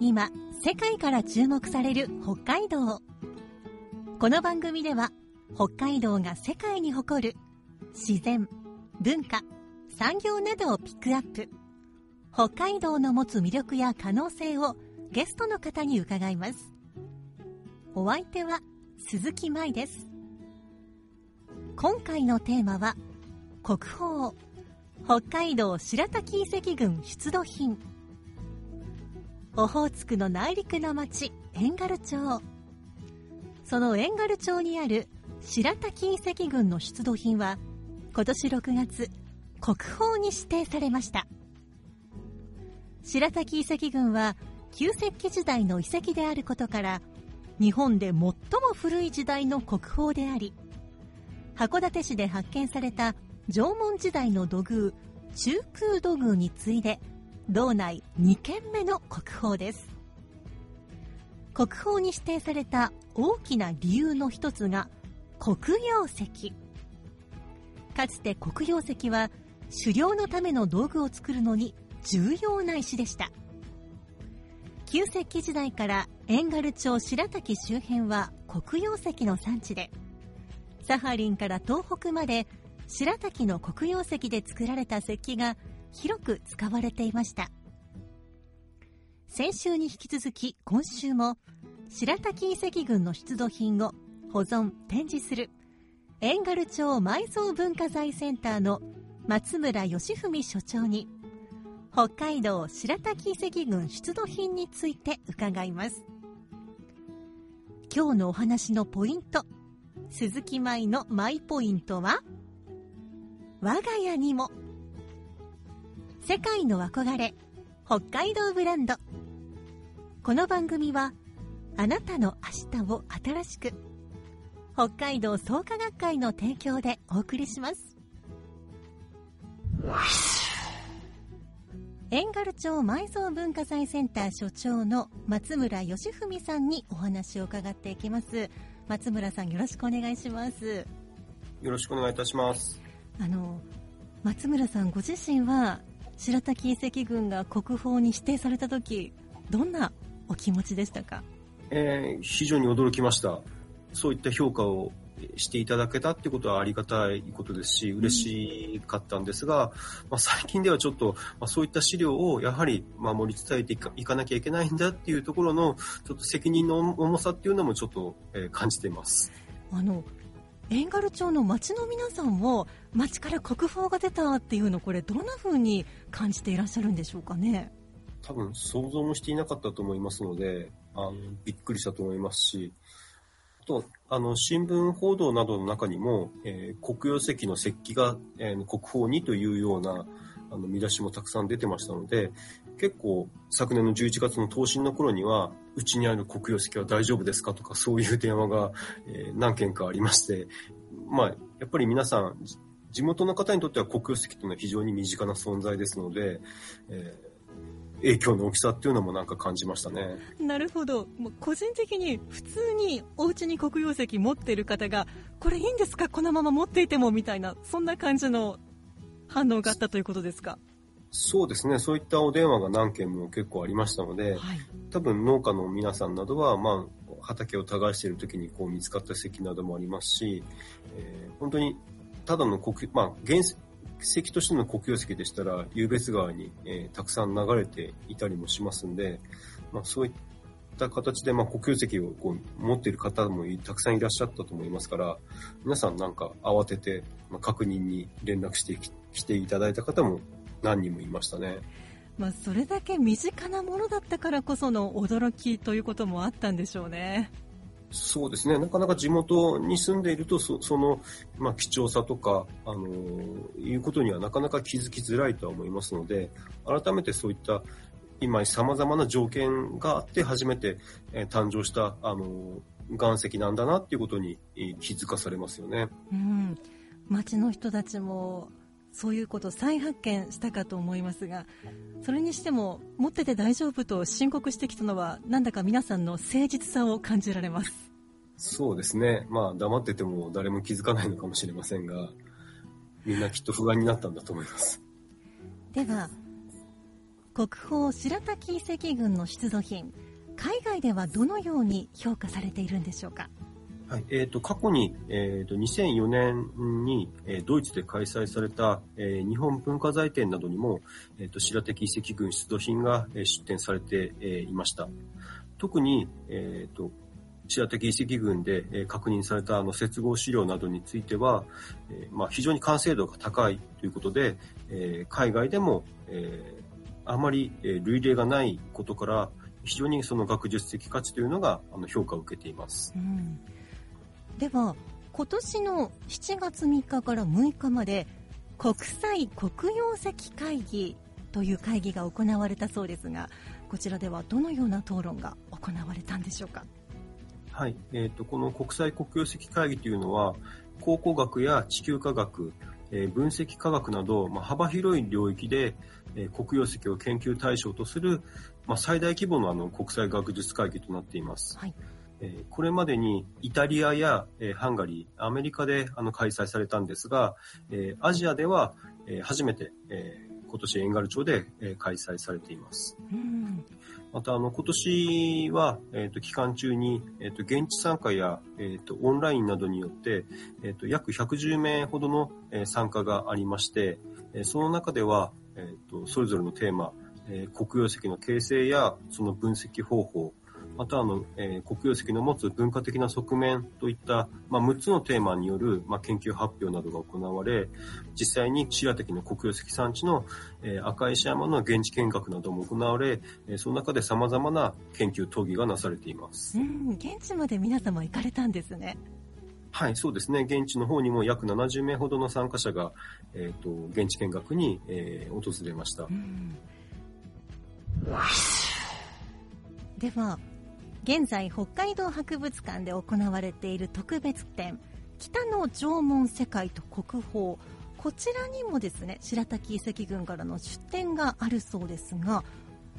今、世界から注目される北海道。この番組では、北海道が世界に誇る自然、文化、産業などをピックアップ。北海道の持つ魅力や可能性をゲストの方に伺います。お相手は鈴木舞です。今回のテーマは国宝北海道白滝遺跡群出土品オホーツクの内陸の町遠軽町。その遠軽町にある白滝遺跡群の出土品は今年6月国宝に指定されました。白滝遺跡群は旧石器時代の遺跡であることから日本で最も古い時代の国宝であり函館市で発見された縄文時代の土偶中空土偶に次いで道内2件目の国宝です。国宝に指定された大きな理由の一つが黒曜石。かつて黒曜石は狩猟のための道具を作るのに重要な石でした。旧石器時代から遠軽町白滝周辺は黒曜石の産地でサハリンから東北まで白滝の黒曜石で作られた石器が広く使われていました。先週に引き続き今週も白滝遺跡群の出土品を保存展示する遠軽町埋蔵文化財センターの松村義文所長に北海道白滝遺跡群出土品について伺います。今日のお話のポイント鈴木舞のマイポイントは我が家にも世界の憧れ北海道ブランド。この番組はあなたの明日を新しく北海道創価学会の提供でお送りします。遠軽町埋蔵文化財センター所長の松村義文さんにお話を伺っていきます。松村さんよろしくお願いします。よろしくお願いいたします。あの松村さんご自身は白滝遺跡群が国宝に指定された時どんなお気持ちでしたか？えー非常に驚きました。そういった評価をしていただけたってことはありがたいことですし、嬉しかったんですが、まあ、最近ではちょっと、まあ、そういった資料をやはり守り伝えていかいかなきゃいけないんだっていうところの、ちょっと責任の重さっていうのもちょっと、えー感じています。あの遠軽町の町の皆さんも町から国宝が出たっていうのこれどんな風に感じていらっしゃるんでしょうかね？多分想像もしていなかったと思いますので、あの、びっくりしたと思いますし、あと、あの、新聞報道などの中にも、えー黒曜石の石器が、えー国宝にというような、あの、見出しもたくさん出てましたので、結構、昨年の11月の答申の頃には、うちにある黒曜石は大丈夫ですか？とか、そういう電話が、えー何件かありまして、まあ、やっぱり皆さん、地元の方にとっては黒曜石というのは非常に身近な存在ですので、えー影響の大きさっていうのもなんか感じましたね。なるほど。もう個人的に普通にお家に黒曜石持ってる方がこれいいんですか？このまま持っていてもみたいなそんな感じの反応があったということですか？そうですね。そういったお電話が何件も結構ありましたので、はい多分農家の皆さんなどは、まあ、畑を耕している時にこう見つかった石などもありますし、えー本当にただの黒、まあ、原石としての黒曜石でしたら、湧別川に、えーたくさん流れていたりもしますんで、まあ、そういった形で、まあ、黒曜石をこう持っている方もいたくさんいらっしゃったと思いますから、皆さんなんか慌てて、まあ、確認に連絡してき来ていただいた方も何人もいましたね。まあ、それだけ身近なものだったからこその驚きということもあったんでしょうね。そうですね。なかなか地元に住んでいると、そその、まあ、貴重さとか、あのいうことにはなかなか気づきづらいとは思いますので、改めてそういった今様々な条件があって初めて、えー誕生した、あの、岩石なんだなっていうことにえー気づかされますよね。うん、町の人たちもそういうことを再発見したかと思いますがそれにしても持ってて大丈夫と申告してきたのはなんだか皆さんの誠実さを感じられますそうですね。まあ、黙ってても誰も気づかないのかもしれませんが、みんなきっと不安になったんだと思います。では国宝白滝遺跡群の出土品海外ではどのように評価されているんでしょうか？はい。えっ、と、過去に、えっ、と、2004年に、えードイツで開催された、えー日本文化財展などにも、えっ、と、白滝遺跡群出土品が、えー出展されて、えーいました。特に、えっ、と、白滝遺跡群で、確認されたあの接合資料などについては、えーまあ、非常に完成度が高いということで、えー海外でも、えーあまり、類例がないことから、非常にその学術的価値というのがあの評価を受けています。うんでは今年の7月3日から6日まで国際黒曜石会議という会議が行われたそうですがこちらではどのような討論が行われたんでしょうか？はい。えっ、と、この国際黒曜石会議というのは、考古学や地球科学、えー分析科学など、まあ、幅広い領域で、えー黒曜石を研究対象とする、まあ、最大規模のあの国際学術会議となっています。はいえーこれまでにイタリアや、えーハンガリー、アメリカであの開催されたんですが、えーアジアでは、えー初めて、えー今年エンガル町で、えー開催されています。うんまた、あの、今年は、えっ、と、期間中に、えっ、と、現地参加や、えっ、と、オンラインなどによって、えっ、と、約110名ほどの、えー参加がありまして、えーその中では、えっ、と、それぞれのテーマ、えー黒曜石の形成や、その分析方法、またあの、えー黒曜石の持つ文化的な側面といった、まあ、6つのテーマによる、まあ、研究発表などが行われ、実際に白滝の黒曜石産地の、えー赤石山の現地見学なども行われ、えーその中で様々な研究討議がなされています。うん現地まで皆様行かれたんですねはい、そうですね。現地の方にも約70名ほどの参加者が、えっ、と、現地見学に、えー訪れましたう。んでは現在北海道博物館で行われている特別展北の縄文世界と国宝。こちらにもですね白滝遺跡群からの出展があるそうですが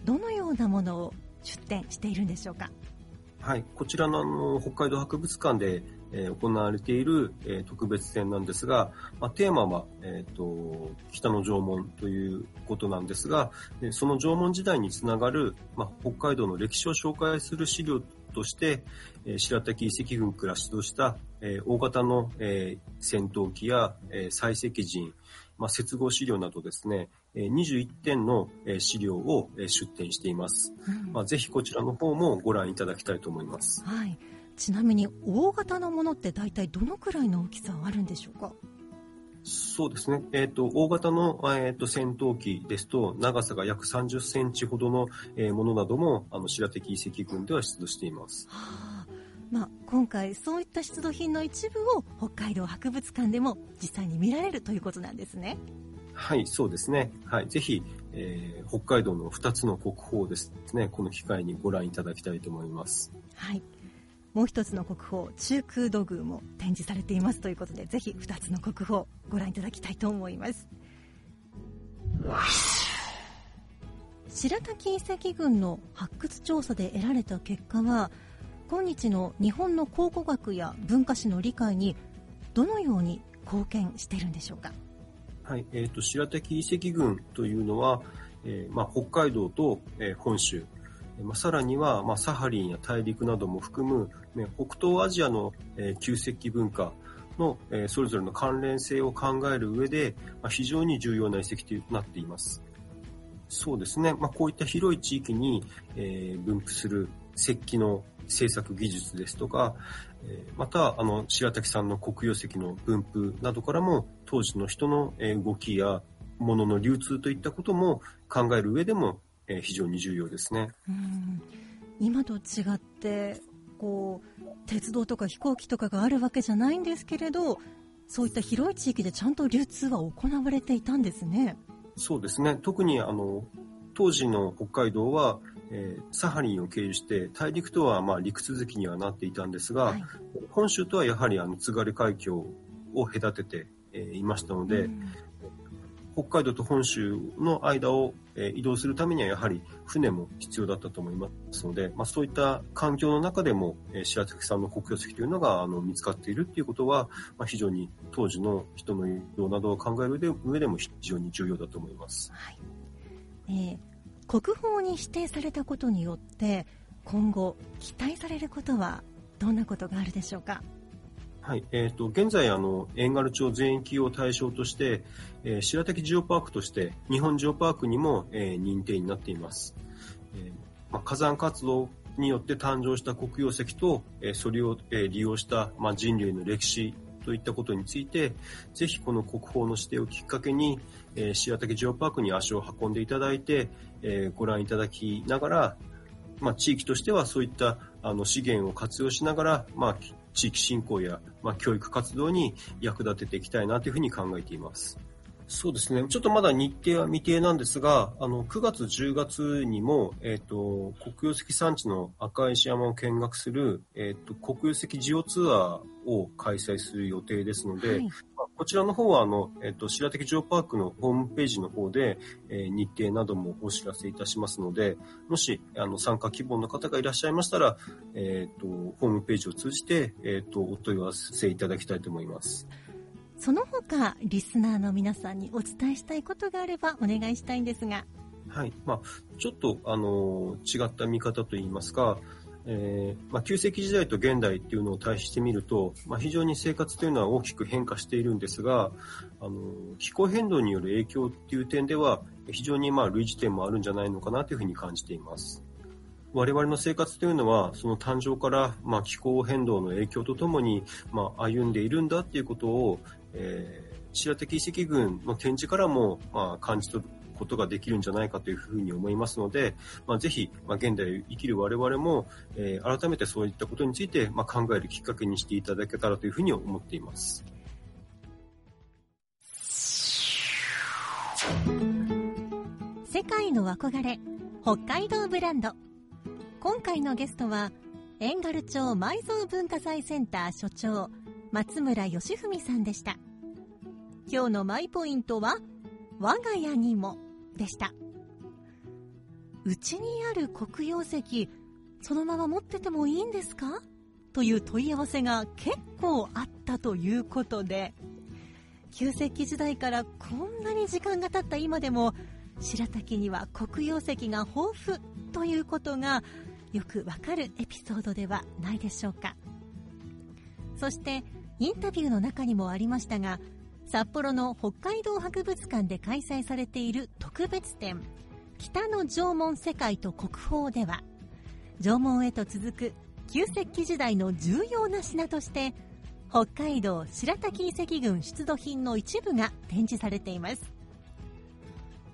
どのようなものを出展しているんでしょうか？はい、こちらのあの北海道博物館で、えー行われている、えー特別展なんですが、まあ、テーマは、えー、と北の縄文ということなんですが、でその縄文時代につながる、まあ、北海道の歴史を紹介する資料として、えー白滝遺跡群から出土した、えー大型の、えー戦闘機や、えー採石人、まあ、接合資料などですね、えー21点の、えー資料を、えー出展しています。うんまあ、ぜひこちらの方もご覧いただきたいと思います。はい、ちなみに大型のものって大体どのくらいの大きさあるんでしょうか？そうですね。えっ、と、大型の、えー、と戦闘機ですと、長さが約30センチほどの、えーものなども、あの、白滝遺跡群では出土しています。はあまあ、今回そういった出土品の一部を北海道博物館でも実際に見られるということなんですね。はい、そうですね。はい、ぜひ、えー北海道の2つの国宝ですね、この機会にご覧いただきたいと思います。はい。もう一つの国宝、中空土偶も展示されていますということで、ぜひ二つの国宝ご覧いただきたいと思います。白滝遺跡群の発掘調査で得られた結果は、今日の日本の考古学や文化史の理解にどのように貢献しているんでしょうか？はい、えっ、と、白滝遺跡群というのは、えーまあ、北海道と、えー本州、えーまあ、さらには、まあ、サハリンや大陸なども含む、ね、北東アジアの、えー旧石器文化の、えーそれぞれの関連性を考える上で、まあ、非常に重要な遺跡となっています。そうですね。まあ、こういった広い地域に、えー分布する石器の製作技術ですとか、また、あの、白滝さんの黒曜石の分布などからも、当時の人の動きや物の流通といったことも考える上でも、非常に重要ですね。今と違ってこう鉄道とか飛行機とかがあるわけじゃないんですけれどそういった広い地域でちゃんと流通は行われていたんですね。そうですね。特に、あの、当時の北海道は、えーサハリンを経由して大陸とはまあ陸続きにはなっていたんですが、はい本州とはやはりあの津軽海峡を隔てて、えーいましたので、うん北海道と本州の間を、移動するためにはやはり船も必要だったと思いますので、まあ、そういった環境の中でも、白滝さんの黒曜石というのがあの見つかっているということは、まあ、非常に当時の人の移動などを考える上で上でも非常に重要だと思います。はいえー国宝に指定されたことによって今後期待されることはどんなことがあるでしょうか？はい、えっ、と、現在、あの、遠軽町全域を対象として、えー白滝ジオパークとして、日本ジオパークにも、えー認定になっています。えーまあ、火山活動によって誕生した黒曜石と、えーそれを、えー利用した、まあ、人類の歴史といったことについて、ぜひこの国宝の指定をきっかけに、えー白滝ジオパークに足を運んでいただいて、えーご覧いただきながら、まあ、地域としてはそういったあの資源を活用しながら、まあ、地域振興や、まあ、教育活動に役立てていきたいなというふうに考えています。そうですね。ちょっとまだ日程は未定なんですが、あの、9月、10月にも、えっ、と、黒曜石産地の赤石山を見学する、えっ、と、黒曜石ジオツアーを開催する予定ですので、はいまあこちらの方は、あの、えっ、と、白滝ジオパークのホームページの方で、えー日程などもお知らせいたしますので、もし、あの、参加希望の方がいらっしゃいましたら、えっ、と、ホームページを通じて、えっ、と、お問い合わせいただきたいと思います。その他リスナーの皆さんにお伝えしたいことがあればお願いしたいんですがはい。まあ、ちょっと、あの、違った見方といいますか、えーまあ、旧石器時代と現代っていうのを対比してみると、まあ、非常に生活というのは大きく変化しているんですが、あの、気候変動による影響っていう点では、非常にまあ、類似点もあるんじゃないのかなというふうに感じています。我々の生活というのは、その誕生から、まあ、気候変動の影響とともに、まあ、歩んでいるんだっていうことを、えー白滝遺跡群の展示からも、まあ、感じ取ることができるんじゃないかというふうに思いますので、まあ、ぜひ、まあ、現代生きる我々も、えー改めてそういったことについて、まあ、考えるきっかけにしていただけたらというふうに思っています。世界の憧れ北海道ブランド。今回のゲストは遠軽町埋蔵文化財センター所長松村義文さんでした。今日のマイポイントは我が家にも。でした。うちにある黒曜石そのまま持っててもいいんですか？という問い合わせが結構あったということで旧石器時代からこんなに時間が経った今でも白滝には黒曜石が豊富ということがよくわかるエピソードではないでしょうか。そしてインタビューの中にもありましたが札幌の北海道博物館で開催されている特別展北の縄文世界と国宝では縄文へと続く旧石器時代の重要な品として北海道白滝遺跡群出土品の一部が展示されています。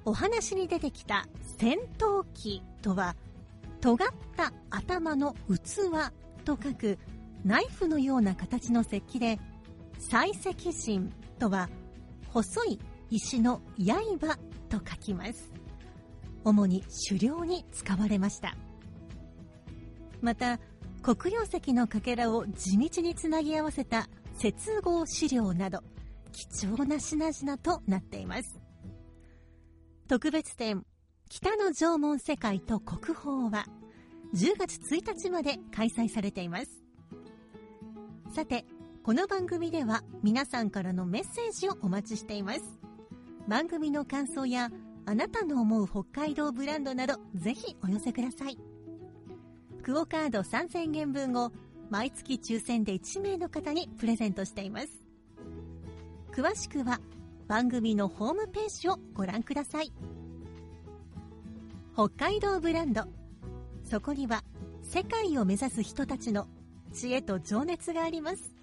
お話に出てきた戦闘機とは尖った頭の器と書くナイフのような形の石器で採石人とは細い石の刃と書きます。主に狩猟に使われました。また黒曜石のかけらを地道につなぎ合わせた接合資料など貴重な品々となっています。特別展北の縄文世界と国宝は10月1日まで開催されています。さてこの番組では皆さんからのメッセージをお待ちしています。番組の感想やあなたの思う北海道ブランドなどぜひお寄せください。クオカード3000元分を毎月抽選で1名の方にプレゼントしています。詳しくは番組のホームページをご覧ください。北海道ブランド。そこには世界を目指す人たちの知恵と情熱があります。